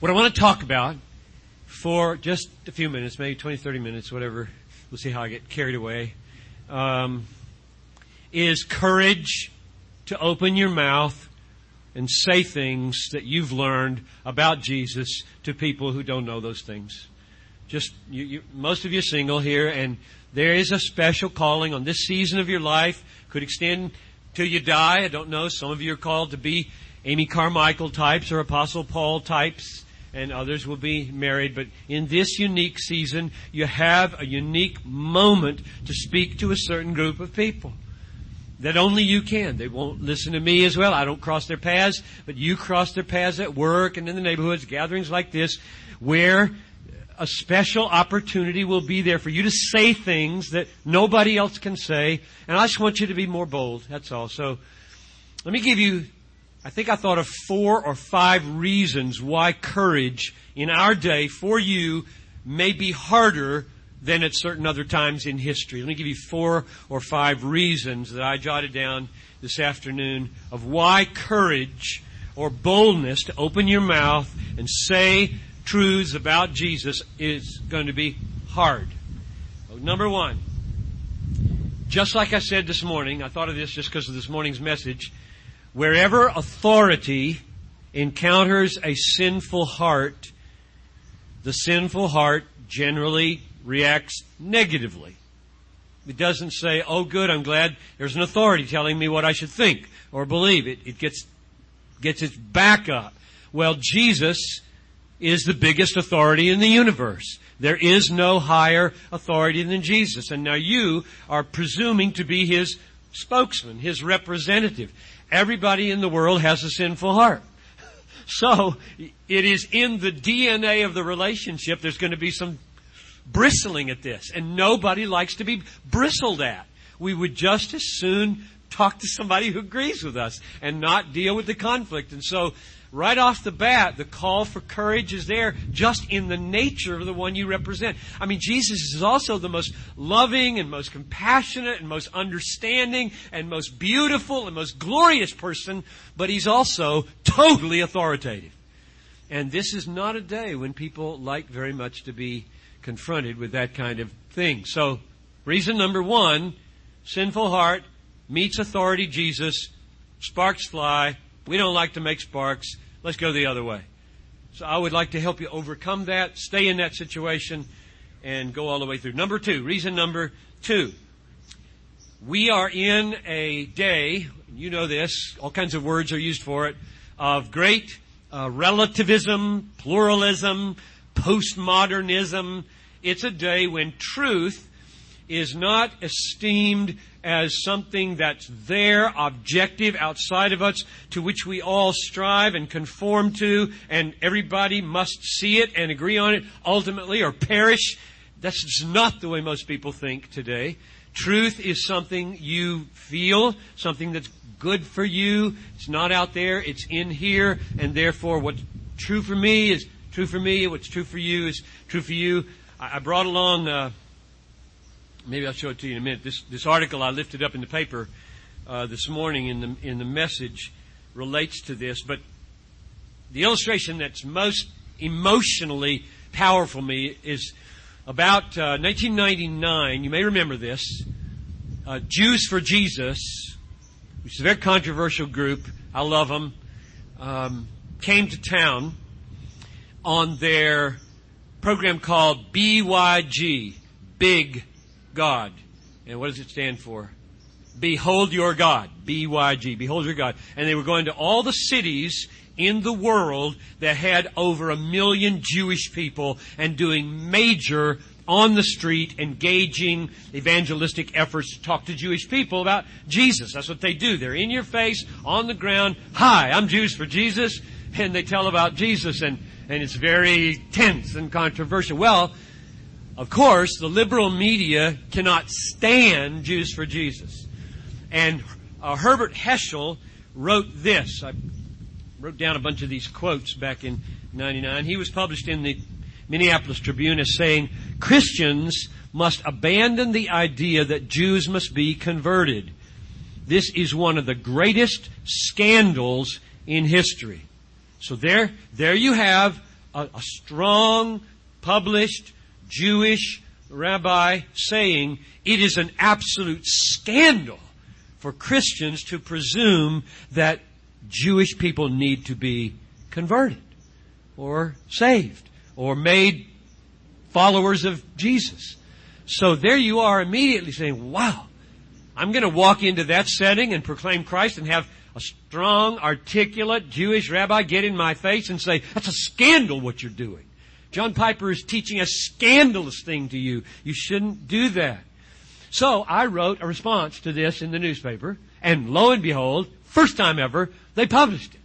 What I want to talk about for just a few minutes, maybe 20, 30 minutes, whatever, we'll see how I get carried away, um, is courage to open your mouth and say things that you've learned about Jesus to people who don't know those things. Just, you, you, most of you are single here, and there is a special calling on this season of your life. Could extend till you die. I don't know. Some of you are called to be Amy Carmichael types or Apostle Paul types, and others will be married. But in this unique season, you have a unique moment to speak to a certain group of people that only you can. They won't listen to me as well. I don't cross their paths, but you cross their paths at work and in the neighborhoods, gatherings like this, where a special opportunity will be there for you to say things that nobody else can say. And I just want you to be more bold. That's all. So let me give you, I think I thought of four or five reasons why courage in our day for you may be harder than at certain other times in history. Let me give you four or five reasons that I jotted down this afternoon of why courage or boldness to open your mouth and say truths about Jesus is going to be hard. Number one, just like I said this morning, I thought of this just because of this morning's message. Wherever authority encounters a sinful heart, the sinful heart generally reacts negatively. It doesn't say, oh good, I'm glad there's an authority telling me what I should think or believe. It, it gets, gets its back up. Well, Jesus is the biggest authority in the universe. There is no higher authority than Jesus. And now you are presuming to be his spokesman, his representative. Everybody in the world has a sinful heart. So, it is in the DNA of the relationship there's going to be some bristling at this. And nobody likes to be bristled at. We would just as soon talk to somebody who agrees with us and not deal with the conflict. And so, right off the bat, the call for courage is there just in the nature of the one you represent. I mean, Jesus is also the most loving and most compassionate and most understanding and most beautiful and most glorious person, but he's also totally authoritative. And this is not a day when people like very much to be confronted with that kind of thing. So, reason number one, sinful heart meets authority Jesus, sparks fly. We don't like to make sparks. Let's go the other way. So I would like to help you overcome that, stay in that situation, and go all the way through. Number two, reason number two. We are in a day, you know this, all kinds of words are used for it, of great uh, relativism, pluralism, postmodernism. It's a day when truth is not esteemed as something that's there, objective, outside of us, to which we all strive and conform to, and everybody must see it and agree on it ultimately or perish. That's not the way most people think today. Truth is something you feel, something that's good for you. It's not out there, it's in here, and therefore what's true for me is True for me, what's true for you is true for you. I, brought along, uh, maybe I'll show it to you in a minute. This, this article I lifted up in the paper uh, this morning in the, in the message relates to this, but the illustration that's most emotionally powerful me is about uh, 1999. You may remember this. Uh, Jews for Jesus, which is a very controversial group. I love them. Um, came to town on their program called BYG, Big God. And what does it stand for? Behold your God. BYG. Behold your God. And they were going to all the cities in the world that had over a million Jewish people and doing major on the street engaging evangelistic efforts to talk to Jewish people about Jesus. That's what they do. They're in your face, on the ground. Hi, I'm Jews for Jesus. And they tell about Jesus and and it's very tense and controversial. Well, of course, the liberal media cannot stand Jews for Jesus. And uh, Herbert Heschel wrote this. I wrote down a bunch of these quotes back in 99. He was published in the Minneapolis Tribune as saying, Christians must abandon the idea that Jews must be converted. This is one of the greatest scandals in history. So there, there you have a, a strong, published Jewish rabbi saying it is an absolute scandal for Christians to presume that Jewish people need to be converted or saved or made followers of Jesus. So there you are immediately saying, wow, I'm going to walk into that setting and proclaim Christ and have a strong, articulate Jewish rabbi get in my face and say, that's a scandal what you're doing. John Piper is teaching a scandalous thing to you. You shouldn't do that. So I wrote a response to this in the newspaper, and lo and behold, first time ever, they published it.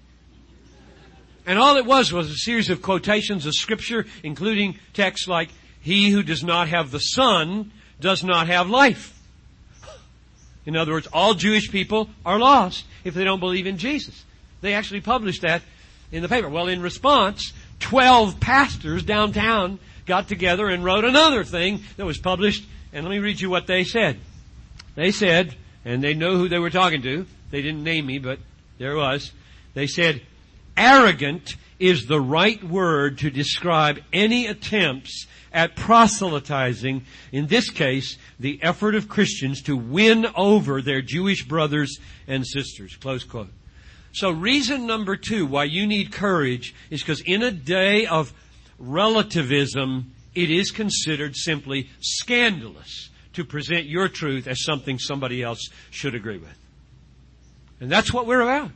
And all it was was a series of quotations of scripture, including texts like, He who does not have the Son does not have life. In other words, all Jewish people are lost if they don't believe in Jesus. They actually published that in the paper. Well, in response, 12 pastors downtown got together and wrote another thing that was published. And let me read you what they said. They said, and they know who they were talking to. They didn't name me, but there was. They said, arrogant is the right word to describe any attempts at proselytizing, in this case, the effort of Christians to win over their Jewish brothers and sisters. Close quote. So reason number two why you need courage is because in a day of relativism, it is considered simply scandalous to present your truth as something somebody else should agree with. And that's what we're about.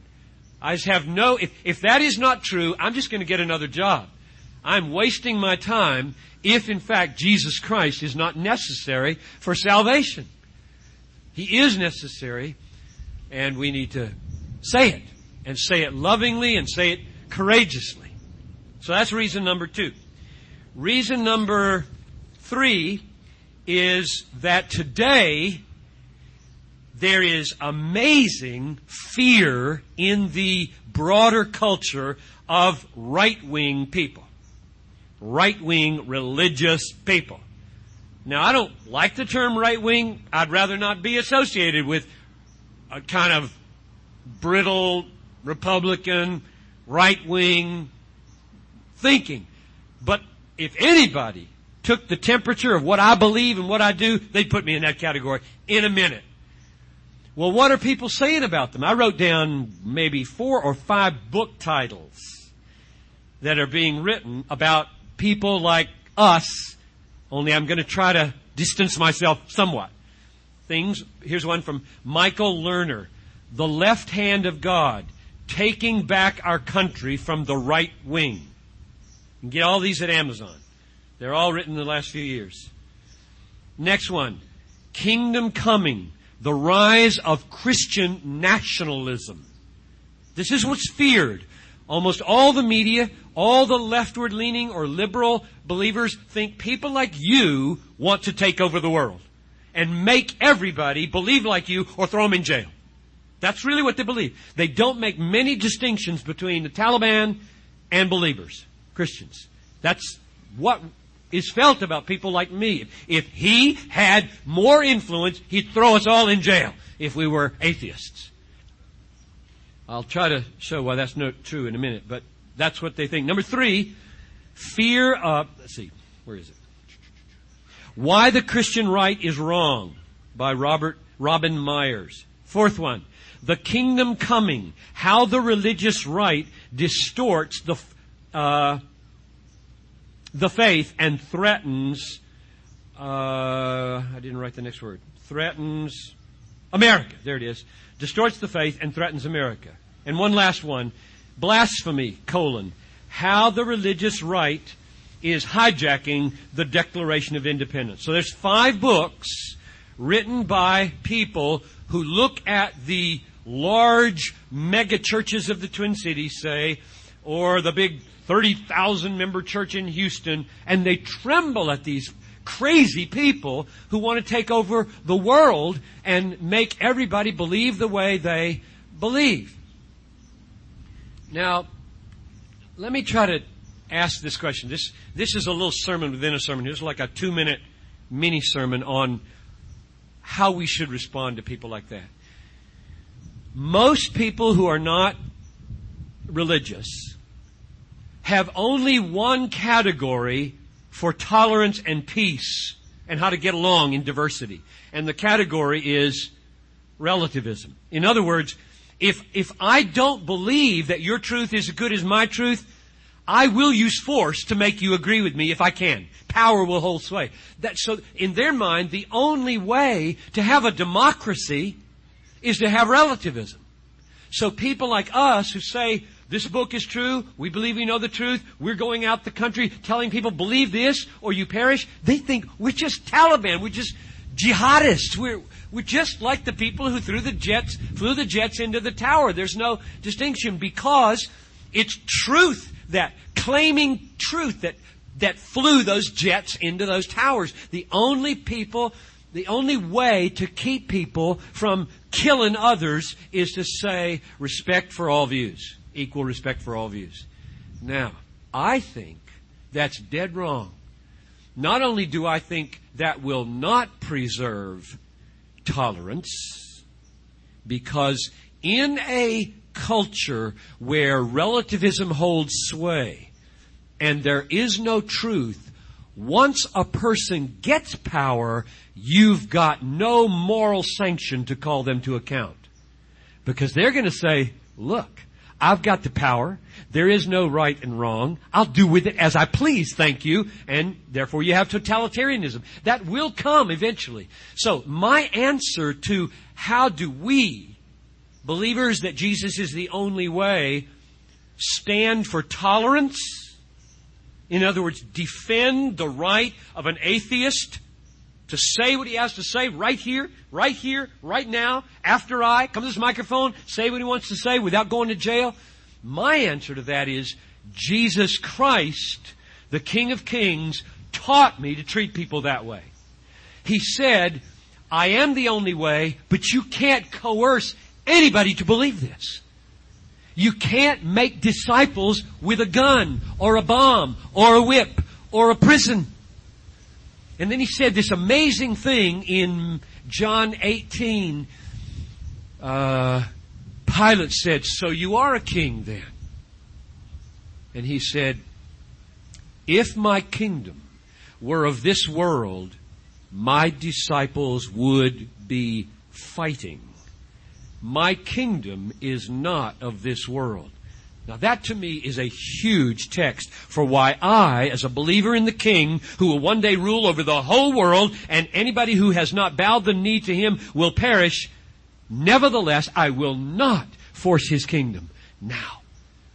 I just have no, if, if that is not true, I'm just going to get another job. I'm wasting my time if in fact Jesus Christ is not necessary for salvation. He is necessary and we need to say it and say it lovingly and say it courageously. So that's reason number two. Reason number three is that today there is amazing fear in the broader culture of right-wing people right wing religious people. Now, I don't like the term right wing. I'd rather not be associated with a kind of brittle Republican right wing thinking. But if anybody took the temperature of what I believe and what I do, they'd put me in that category in a minute. Well, what are people saying about them? I wrote down maybe four or five book titles that are being written about people like us, only I'm going to try to distance myself somewhat. Things, here's one from Michael Lerner. The left hand of God, taking back our country from the right wing. You get all these at Amazon. They're all written in the last few years. Next one. Kingdom coming. The rise of Christian nationalism. This is what's feared. Almost all the media, all the leftward leaning or liberal believers think people like you want to take over the world and make everybody believe like you or throw them in jail. That's really what they believe. They don't make many distinctions between the Taliban and believers, Christians. That's what is felt about people like me. If he had more influence, he'd throw us all in jail if we were atheists. I'll try to show why that's not true in a minute, but that's what they think. Number three, fear of, let's see, where is it? Why the Christian Right is Wrong by Robert, Robin Meyers. Fourth one, The Kingdom Coming, How the Religious Right Distorts the, uh, the Faith and Threatens, uh, I didn't write the next word, threatens America. There it is. Distorts the faith and threatens America. And one last one, blasphemy, colon, how the religious right is hijacking the Declaration of Independence. So there's five books written by people who look at the large mega churches of the Twin Cities, say, or the big 30,000 member church in Houston, and they tremble at these crazy people who want to take over the world and make everybody believe the way they believe. Now, let me try to ask this question. This, this is a little sermon within a sermon. It's like a two minute mini sermon on how we should respond to people like that. Most people who are not religious have only one category for tolerance and peace and how to get along in diversity. And the category is relativism. In other words, if, if I don't believe that your truth is as good as my truth, I will use force to make you agree with me if I can. Power will hold sway. That, so in their mind, the only way to have a democracy is to have relativism. So people like us who say, this book is true, we believe we know the truth, we're going out the country telling people believe this or you perish, they think we're just Taliban, we're just jihadists, we're, we're just like the people who threw the jets, flew the jets into the tower. There's no distinction because it's truth that, claiming truth that, that flew those jets into those towers. The only people, the only way to keep people from killing others is to say respect for all views. Equal respect for all views. Now, I think that's dead wrong. Not only do I think that will not preserve tolerance because in a culture where relativism holds sway and there is no truth, once a person gets power, you've got no moral sanction to call them to account. Because they're going to say, look, I've got the power. There is no right and wrong. I'll do with it as I please, thank you. And therefore you have totalitarianism. That will come eventually. So my answer to how do we, believers that Jesus is the only way, stand for tolerance? In other words, defend the right of an atheist to say what he has to say right here, right here, right now, after I come to this microphone, say what he wants to say without going to jail? My answer to that is Jesus Christ, the King of Kings, taught me to treat people that way. He said, I am the only way, but you can't coerce anybody to believe this. You can't make disciples with a gun or a bomb or a whip or a prison. And then he said this amazing thing in John 18. Uh, Pilate said, So you are a king then? And he said, If my kingdom were of this world, my disciples would be fighting. My kingdom is not of this world. Now that to me is a huge text for why I, as a believer in the King, who will one day rule over the whole world, and anybody who has not bowed the knee to Him will perish, nevertheless I will not force His kingdom. Now,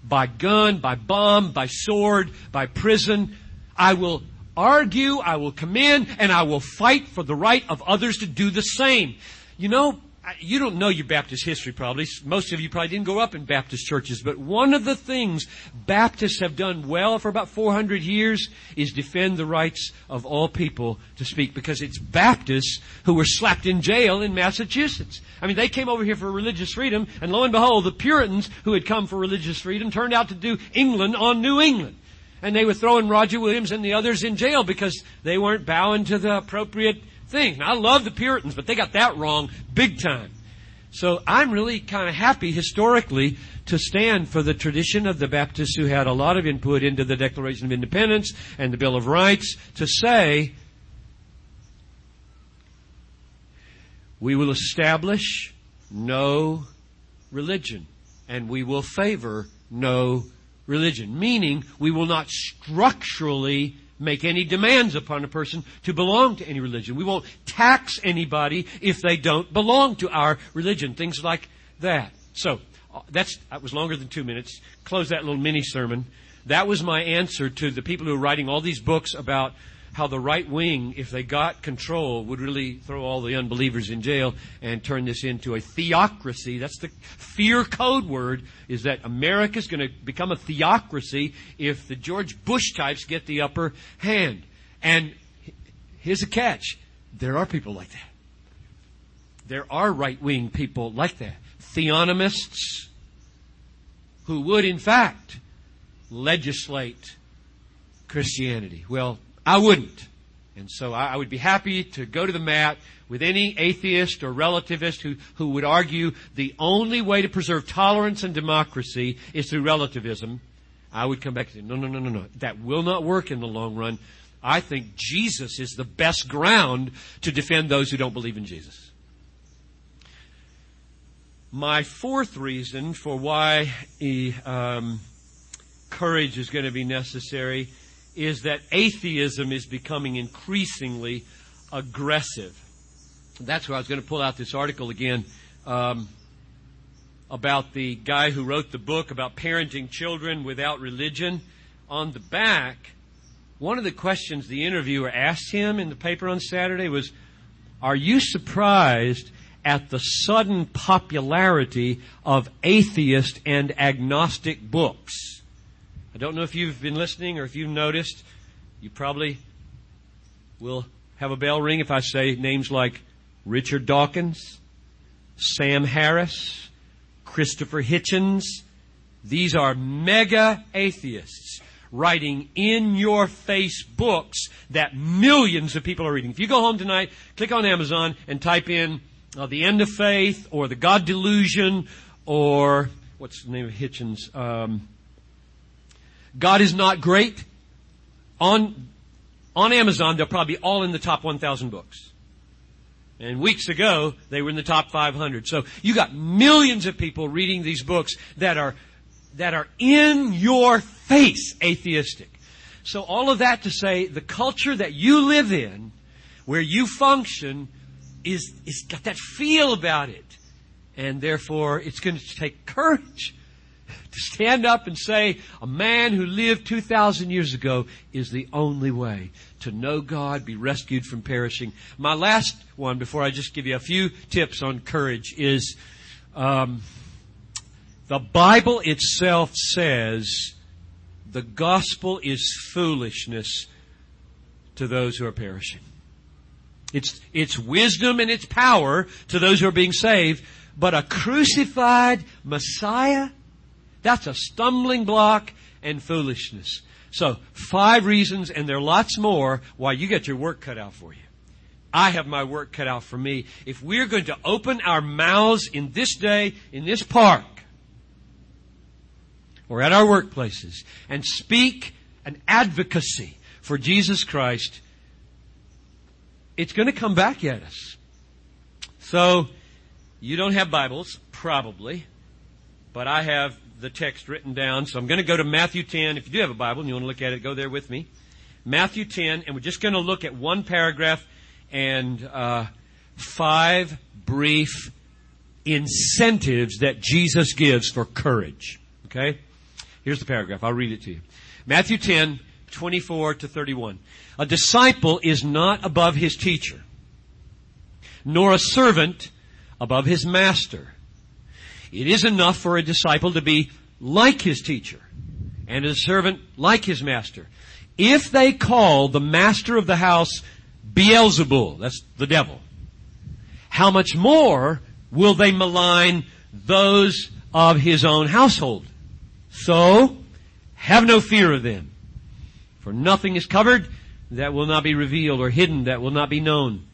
by gun, by bomb, by sword, by prison, I will argue, I will commend, and I will fight for the right of others to do the same. You know, you don't know your Baptist history probably. Most of you probably didn't grow up in Baptist churches, but one of the things Baptists have done well for about 400 years is defend the rights of all people to speak because it's Baptists who were slapped in jail in Massachusetts. I mean, they came over here for religious freedom and lo and behold, the Puritans who had come for religious freedom turned out to do England on New England. And they were throwing Roger Williams and the others in jail because they weren't bowing to the appropriate thing. Now, I love the Puritans, but they got that wrong big time. So I'm really kind of happy historically to stand for the tradition of the Baptists who had a lot of input into the Declaration of Independence and the Bill of Rights to say, we will establish no religion and we will favor no religion. Meaning, we will not structurally make any demands upon a person to belong to any religion. We won't tax anybody if they don't belong to our religion. Things like that. So, uh, that's, that was longer than two minutes. Close that little mini sermon. That was my answer to the people who are writing all these books about how the right wing, if they got control, would really throw all the unbelievers in jail and turn this into a theocracy. That's the fear code word, is that America's going to become a theocracy if the George Bush types get the upper hand. And here's a catch. There are people like that. There are right wing people like that. Theonomists who would in fact legislate Christianity. Well, I wouldn't. And so I would be happy to go to the mat with any atheist or relativist who, who would argue the only way to preserve tolerance and democracy is through relativism. I would come back and say, no, no, no, no, no. That will not work in the long run. I think Jesus is the best ground to defend those who don't believe in Jesus. My fourth reason for why um, courage is going to be necessary is that atheism is becoming increasingly aggressive. That's where I was going to pull out this article again um, about the guy who wrote the book about parenting children without religion. On the back, one of the questions the interviewer asked him in the paper on Saturday was, Are you surprised at the sudden popularity of atheist and agnostic books? I don't know if you've been listening or if you've noticed. You probably will have a bell ring if I say names like Richard Dawkins, Sam Harris, Christopher Hitchens. These are mega atheists writing in your face books that millions of people are reading. If you go home tonight, click on Amazon and type in uh, The End of Faith or The God Delusion or what's the name of Hitchens? Um, God is not great. On, on Amazon, they'll probably all in the top 1,000 books. And weeks ago, they were in the top 500. So you got millions of people reading these books that are, that are in your face atheistic. So all of that to say, the culture that you live in, where you function, is, is got that feel about it. And therefore, it's going to take courage to stand up and say, a man who lived 2,000 years ago is the only way to know God, be rescued from perishing. My last one, before I just give you a few tips on courage, is um, the Bible itself says the gospel is foolishness to those who are perishing. It's, it's wisdom and it's power to those who are being saved, but a crucified Messiah that's a stumbling block and foolishness. So, five reasons, and there are lots more, why you get your work cut out for you. I have my work cut out for me. If we're going to open our mouths in this day, in this park, or at our workplaces, and speak an advocacy for Jesus Christ, it's going to come back at us. So, you don't have Bibles, probably, but I have the text written down. So I'm going to go to Matthew 10. If you do have a Bible and you want to look at it, go there with me. Matthew 10, and we're just going to look at one paragraph and uh, five brief incentives that Jesus gives for courage. Okay? Here's the paragraph. I'll read it to you. Matthew 10, 24 to 31. A disciple is not above his teacher, nor a servant above his master. It is enough for a disciple to be like his teacher and a servant like his master. If they call the master of the house Beelzebul, that's the devil, how much more will they malign those of his own household? So, have no fear of them. For nothing is covered that will not be revealed or hidden that will not be known.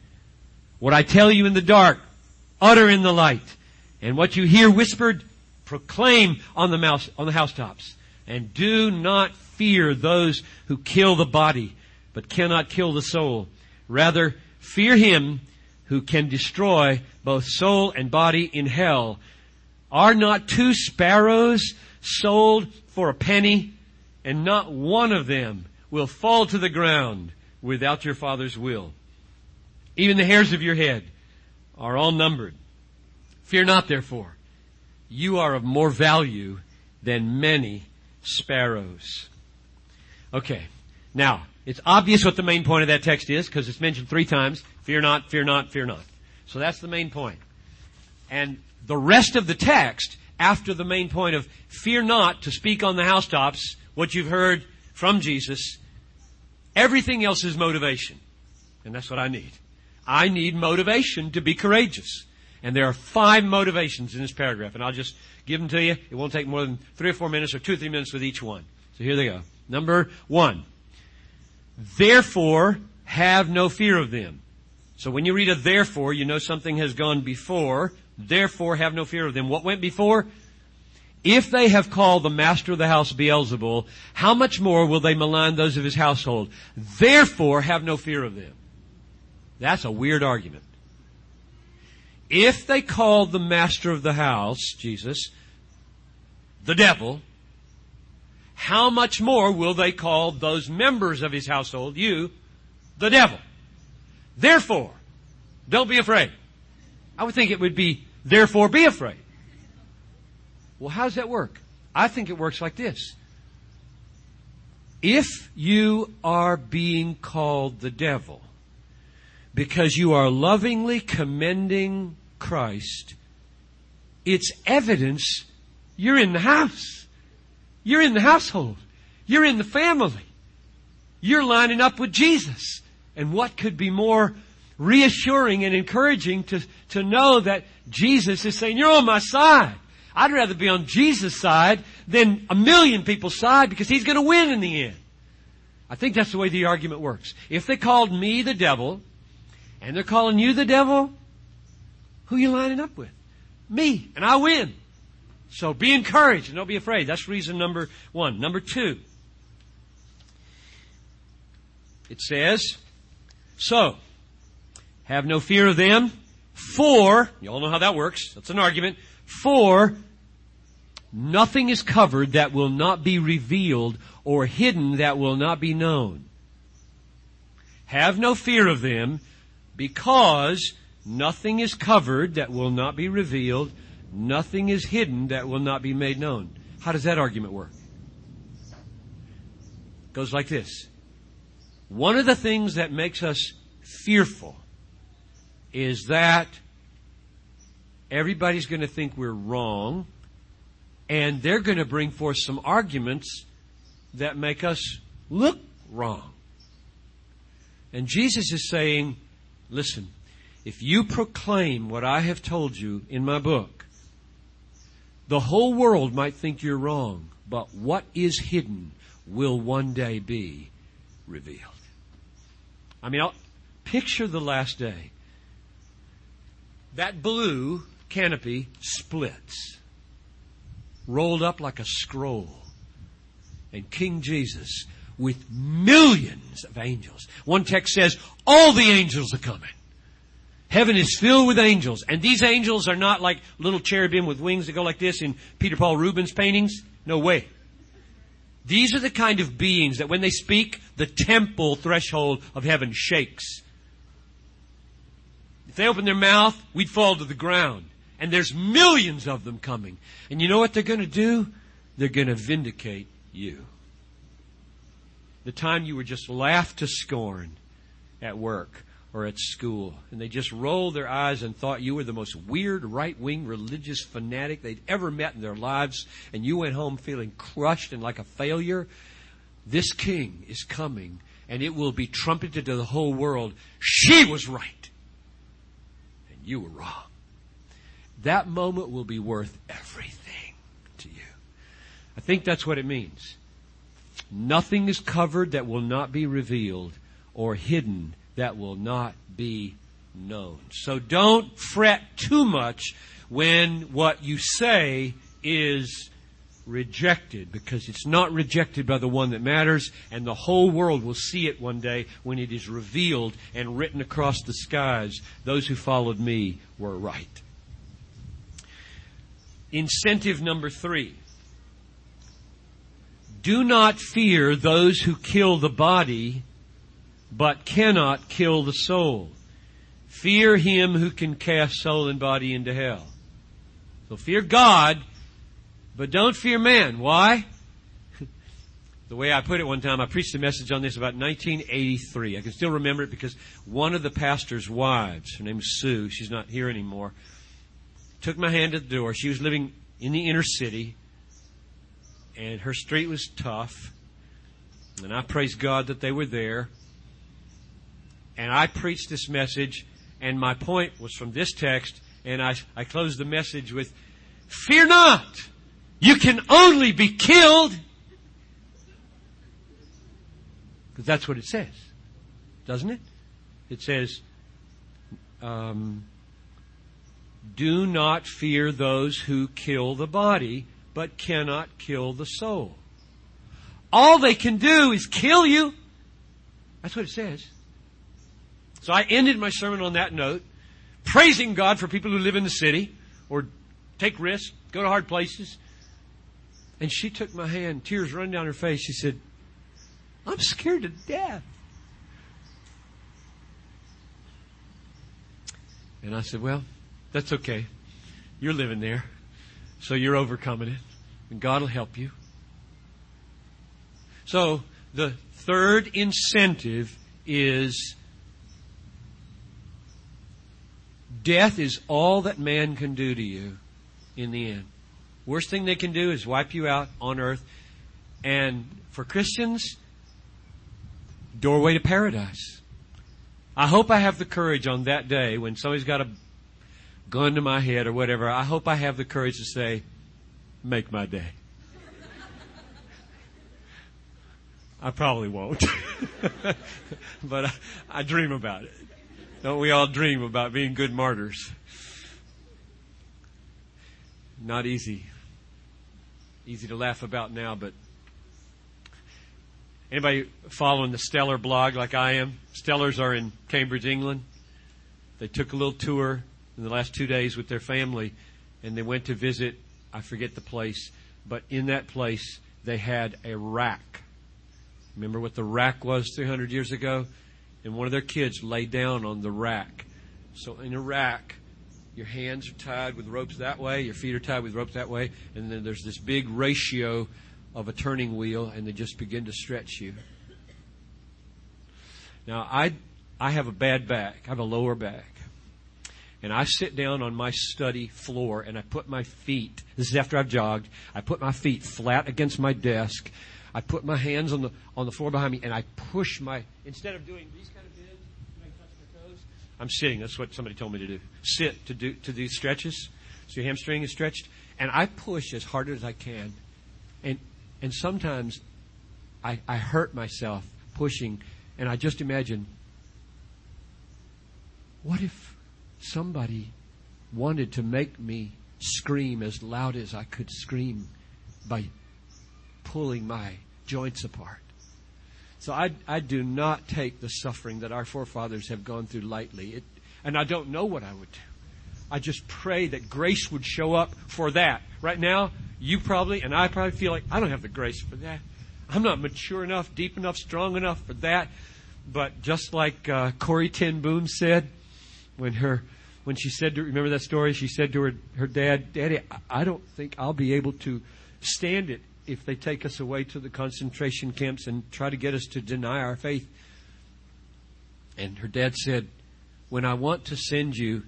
What I tell you in the dark, utter in the light. And what you hear whispered, proclaim on the, mouse, on the housetops. And do not fear those who kill the body, but cannot kill the soul. Rather, fear him who can destroy both soul and body in hell. Are not two sparrows sold for a penny? And not one of them will fall to the ground without your Father's will. Even the hairs of your head are all numbered. Fear not therefore. You are of more value than many sparrows. Okay. Now, it's obvious what the main point of that text is because it's mentioned three times. Fear not, fear not, fear not. So that's the main point. And the rest of the text, after the main point of fear not to speak on the housetops, what you've heard from Jesus, everything else is motivation. And that's what I need. I need motivation to be courageous. And there are five motivations in this paragraph, and I'll just give them to you. It won't take more than three or four minutes or two or three minutes with each one. So here they go. Number one. Therefore, have no fear of them. So when you read a therefore, you know something has gone before. Therefore, have no fear of them. What went before? If they have called the master of the house Beelzebul, how much more will they malign those of his household? Therefore, have no fear of them. That's a weird argument. If they called the master of the house, Jesus, the devil, how much more will they call those members of his household, you, the devil? Therefore, don't be afraid. I would think it would be, therefore be afraid. Well, how does that work? I think it works like this. If you are being called the devil because you are lovingly commending Christ, it's evidence you're in the house. You're in the household. You're in the family. You're lining up with Jesus. And what could be more reassuring and encouraging to, to know that Jesus is saying, you're on my side. I'd rather be on Jesus' side than a million people's side because he's going to win in the end. I think that's the way the argument works. If they called me the devil, and they're calling you the devil, who you lining up with? Me, and I win. So be encouraged and don't be afraid. That's reason number one. Number two, it says, so, have no fear of them, for, you all know how that works, that's an argument, for nothing is covered that will not be revealed or hidden that will not be known. Have no fear of them because nothing is covered that will not be revealed, nothing is hidden that will not be made known. How does that argument work? It goes like this. One of the things that makes us fearful is that everybody's going to think we're wrong, and they're going to bring forth some arguments that make us look wrong. And Jesus is saying, listen, if you proclaim what I have told you in my book, the whole world might think you're wrong, but what is hidden will one day be revealed. I mean, I'll picture the last day. That blue canopy splits, rolled up like a scroll. And King Jesus, with millions of angels, one text says, all the angels are coming. Heaven is filled with angels. And these angels are not like little cherubim with wings that go like this in Peter Paul Rubens paintings. No way. These are the kind of beings that when they speak, the temple threshold of heaven shakes. If they open their mouth, we'd fall to the ground. And there's millions of them coming. And you know what they're going to do? They're going to vindicate you. The time you were just laughed to scorn at work or at school, and they just rolled their eyes and thought you were the most weird right wing religious fanatic they'd ever met in their lives, and you went home feeling crushed and like a failure. This king is coming, and it will be trumpeted to the whole world. She was right, and you were wrong that moment will be worth everything to you. I think that's what it means. Nothing is covered that will not be revealed or hidden that will not be known. So don't fret too much when what you say is rejected because it's not rejected by the one that matters and the whole world will see it one day when it is revealed and written across the skies. Those who followed me were right. Incentive number three. Do not fear those who kill the body, but cannot kill the soul. Fear him who can cast soul and body into hell. So fear God, but don't fear man. Why? the way I put it one time, I preached a message on this about 1983. I can still remember it because one of the pastor's wives, her name is Sue, she's not here anymore, took my hand at the door. She was living in the inner city, and her street was tough. And I praise God that they were there. And I preached this message, and my point was from this text, and I, I closed the message with, Fear not! You can only be killed! Because that's what it says, doesn't it? It says, um, do not fear those who kill the body, but cannot kill the soul. All they can do is kill you. That's what it says. So I ended my sermon on that note, praising God for people who live in the city or take risks, go to hard places. And she took my hand, tears running down her face. She said, I'm scared to death. And I said, Well, that's okay. You're living there. So you're overcoming it. And God will help you. So the third incentive is death is all that man can do to you in the end. Worst thing they can do is wipe you out on earth. And for Christians, doorway to paradise. I hope I have the courage on that day when somebody's got a gun to my head or whatever. I hope I have the courage to say, make my day. I probably won't. but I, I, dream about it. Don't we all dream about being good martyrs? Not easy. Easy to laugh about now, but anybody following the Steller blog like I am? Stellers are in Cambridge, England. They took a little tour in the last two days with their family and they went to visit, I forget the place, but in that place they had a rack Remember what the rack was 300 years ago? And one of their kids lay down on the rack. So in a rack, your hands are tied with ropes that way, your feet are tied with ropes that way, and then there's this big ratio of a turning wheel, and they just begin to stretch you. Now, I, I have a bad back. I have a lower back. And I sit down on my study floor and I put my feet, this is after I've jogged, I put my feet flat against my desk I put my hands on the on the floor behind me and I push my instead of doing these kind of bends, I touch my toes. I'm sitting. That's what somebody told me to do. Sit to do to do stretches. So your hamstring is stretched, and I push as hard as I can, and and sometimes I I hurt myself pushing, and I just imagine what if somebody wanted to make me scream as loud as I could scream by pulling my joints apart. So I, I do not take the suffering that our forefathers have gone through lightly. It, and I don't know what I would do. I just pray that grace would show up for that. Right now, you probably, and I probably feel like I don't have the grace for that. I'm not mature enough, deep enough, strong enough for that. But just like uh, Corrie Ten Boom said, when her, when she said to, remember that story? She said to her, her dad, Daddy, I don't think I'll be able to stand it if they take us away to the concentration camps and try to get us to deny our faith. And her dad said, When I want to send you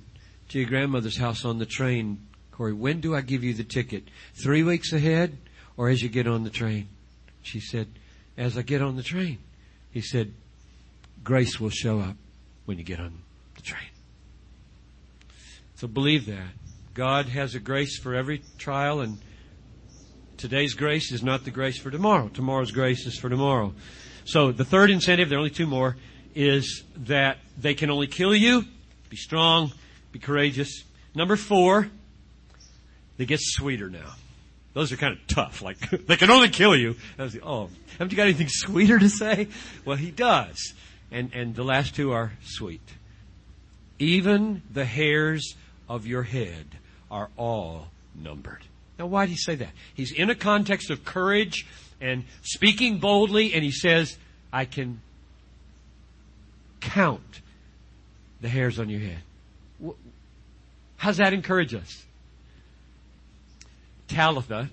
to your grandmother's house on the train, Corrie, when do I give you the ticket? Three weeks ahead or as you get on the train? She said, As I get on the train. He said, Grace will show up when you get on the train. So believe that. God has a grace for every trial and Today's grace is not the grace for tomorrow. Tomorrow's grace is for tomorrow. So the third incentive, there are only two more, is that they can only kill you. Be strong. Be courageous. Number four, they get sweeter now. Those are kind of tough. Like, they can only kill you. Was oh, haven't you got anything sweeter to say? Well, he does. And, and the last two are sweet. Even the hairs of your head are all numbered. Now, why did he say that? He's in a context of courage and speaking boldly, and he says, I can count the hairs on your head. How does that encourage us? Talitha,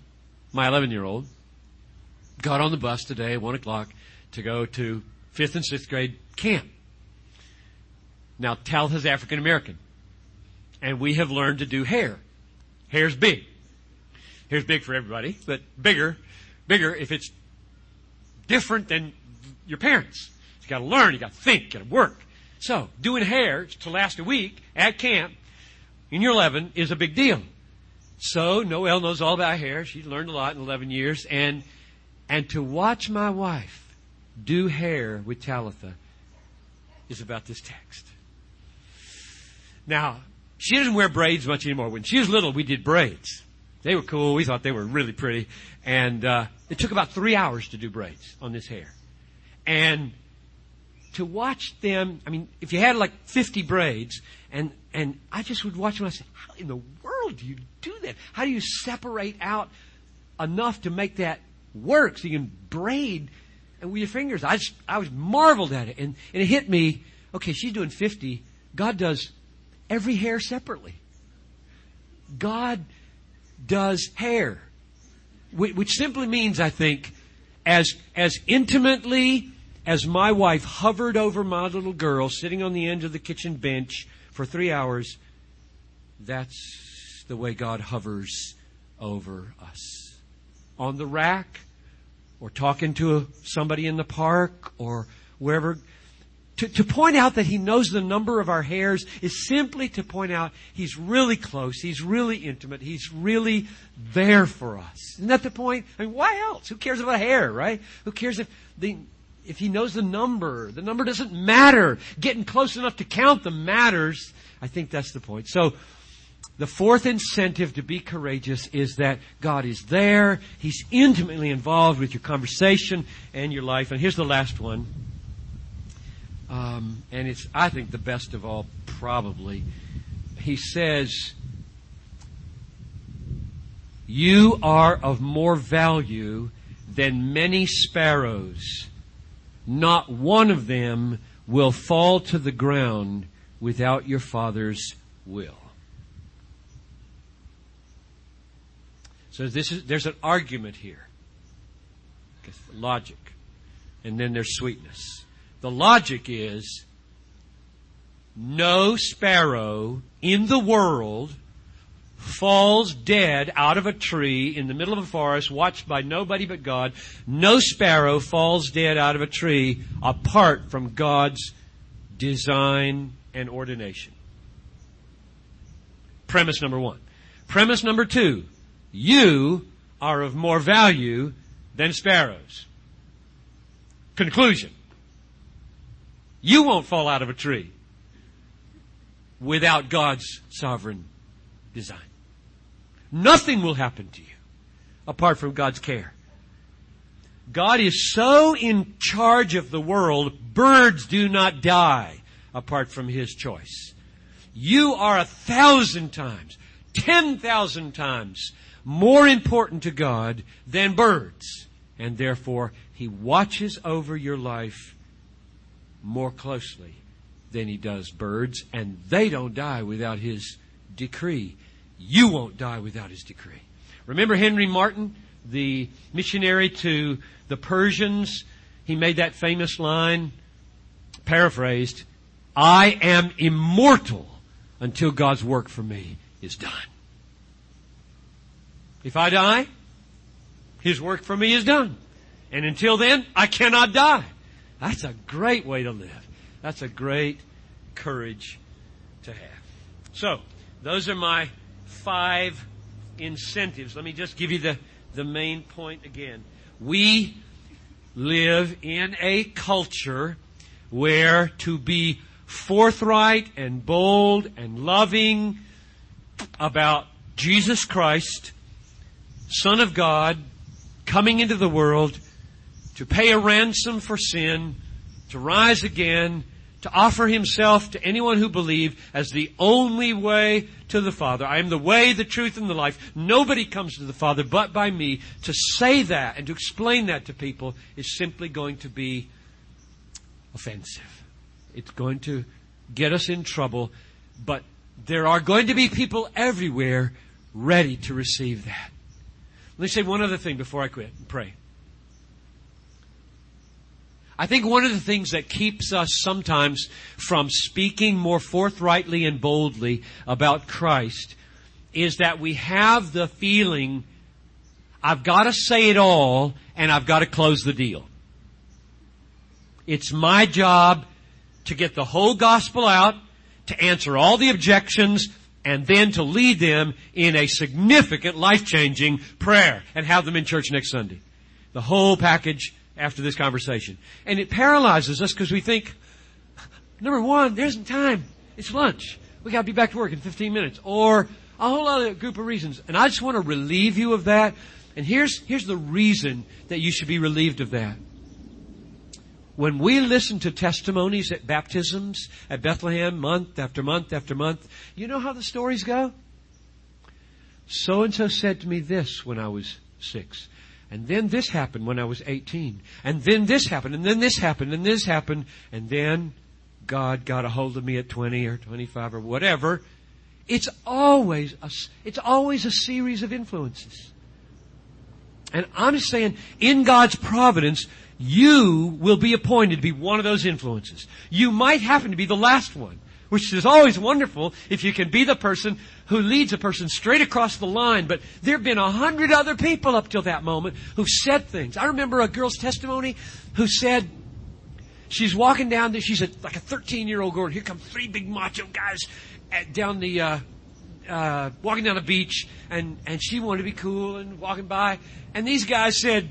my 11 year old, got on the bus today at 1 o'clock to go to 5th and 6th grade camp. Now, Talitha's African American. And we have learned to do hair. Hair's big. Here's big for everybody, but bigger, bigger if it's different than your parents. You gotta learn, you gotta think, you gotta work. So, doing hair to last a week at camp in your 11 is a big deal. So, Noelle knows all about hair. She learned a lot in 11 years. And, and to watch my wife do hair with Talitha is about this text. Now, she doesn't wear braids much anymore. When she was little, we did braids. They were cool. We thought they were really pretty. And, uh, it took about three hours to do braids on this hair. And to watch them, I mean, if you had like 50 braids, and, and I just would watch them I said, how in the world do you do that? How do you separate out enough to make that work so you can braid with your fingers? I just, I was marveled at it. And, and it hit me, okay, she's doing 50. God does every hair separately. God does hair. Which simply means, I think, as, as intimately as my wife hovered over my little girl sitting on the end of the kitchen bench for three hours, that's the way God hovers over us. On the rack, or talking to somebody in the park, or wherever. To, to point out that He knows the number of our hairs is simply to point out He's really close, He's really intimate, He's really there for us. Isn't that the point? I mean, why else? Who cares about a hair, right? Who cares if the if he knows the number. The number doesn't matter. Getting close enough to count them matters. I think that's the point. So, the fourth incentive to be courageous is that God is there. He's intimately involved with your conversation and your life. And here's the last one. Um, and it's, I think, the best of all, probably. He says, You are of more value than many sparrows not one of them will fall to the ground without your Father's will. So this is, there's an argument here. Logic. And then there's sweetness. The logic is no sparrow in the world falls dead out of a tree in the middle of a forest watched by nobody but God. No sparrow falls dead out of a tree apart from God's design and ordination. Premise number one. Premise number two. You are of more value than sparrows. Conclusion. You won't fall out of a tree without God's sovereign design. Nothing will happen to you apart from God's care. God is so in charge of the world, birds do not die apart from His choice. You are a thousand times, ten thousand times more important to God than birds. And therefore, He watches over your life more closely than He does birds, and they don't die without His decree you won't die without his decree. Remember Henry Martyn, the missionary to the Persians? He made that famous line, paraphrased, I am immortal until God's work for me is done. If I die, His work for me is done. And until then, I cannot die. That's a great way to live. That's a great courage to have. So, those are my five incentives. Let me just give you the, the main point again. We live in a culture where to be forthright and bold and loving about Jesus Christ, Son of God, coming into the world to pay a ransom for sin, to rise again, to offer himself to anyone who believe as the only way to the Father. I am the way, the truth, and the life. Nobody comes to the Father but by me. To say that and to explain that to people is simply going to be offensive. It's going to get us in trouble, but there are going to be people everywhere ready to receive that. Let me say one other thing before I quit and pray. I think one of the things that keeps us sometimes from speaking more forthrightly and boldly about Christ is that we have the feeling, I've got to say it all and I've got to close the deal. It's my job to get the whole gospel out, to answer all the objections, and then to lead them in a significant life-changing prayer and have them in church next Sunday. The whole package after this conversation. And it paralyzes us because we think, number one, there isn't time. It's lunch. We gotta be back to work in 15 minutes. Or, a whole other group of reasons. And I just want to relieve you of that. And here's, here's the reason that you should be relieved of that. When we listen to testimonies at baptisms at Bethlehem month after month after month, you know how the stories go? So and so said to me this when I was six. And then this happened when I was 18. And then this happened, and then this happened, and this happened, and then God got a hold of me at 20 or 25 or whatever. It's always a, it's always a series of influences. And I'm saying, in God's providence, you will be appointed to be one of those influences. You might happen to be the last one, which is always wonderful if you can be the person who leads a person straight across the line. But there have been a hundred other people up till that moment who said things. I remember a girl's testimony who said, she's walking down there, she's a, like a 13 year old girl, here come three big macho guys at, down the, uh, uh, walking down the beach, and, and she wanted to be cool and walking by. And these guys said,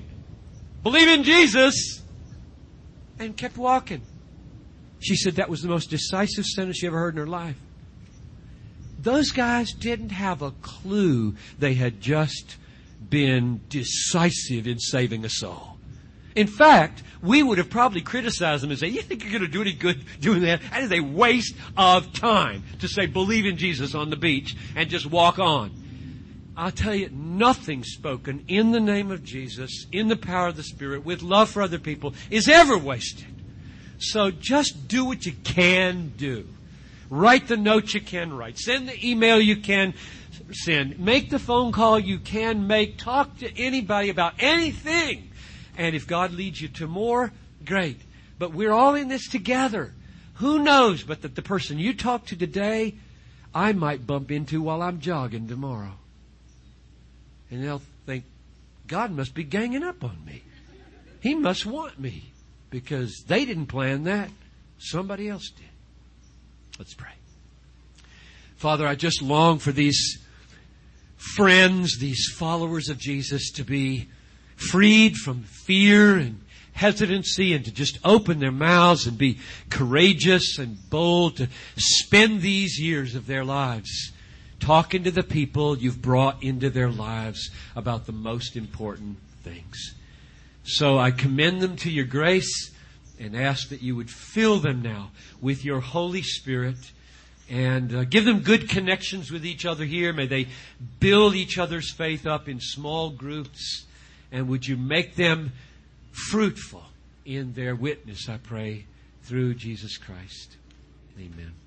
believe in Jesus, and kept walking. She said that was the most decisive sentence she ever heard in her life. Those guys didn't have a clue they had just been decisive in saving a soul. In fact, we would have probably criticized them and say, you think you're going to do any good doing that? That is a waste of time to say, believe in Jesus on the beach and just walk on. I'll tell you, nothing spoken in the name of Jesus, in the power of the Spirit, with love for other people, is ever wasted. So just do what you can do. Write the note you can write. Send the email you can send. Make the phone call you can make. Talk to anybody about anything. And if God leads you to more, great. But we're all in this together. Who knows but that the person you talk to today, I might bump into while I'm jogging tomorrow. And they'll think, God must be ganging up on me. He must want me because they didn't plan that. Somebody else did. Let's pray. Father, I just long for these friends, these followers of Jesus to be freed from fear and hesitancy and to just open their mouths and be courageous and bold to spend these years of their lives talking to the people you've brought into their lives about the most important things. So I commend them to your grace and ask that you would fill them now with your Holy Spirit and uh, give them good connections with each other here. May they build each other's faith up in small groups. And would you make them fruitful in their witness, I pray, through Jesus Christ. Amen.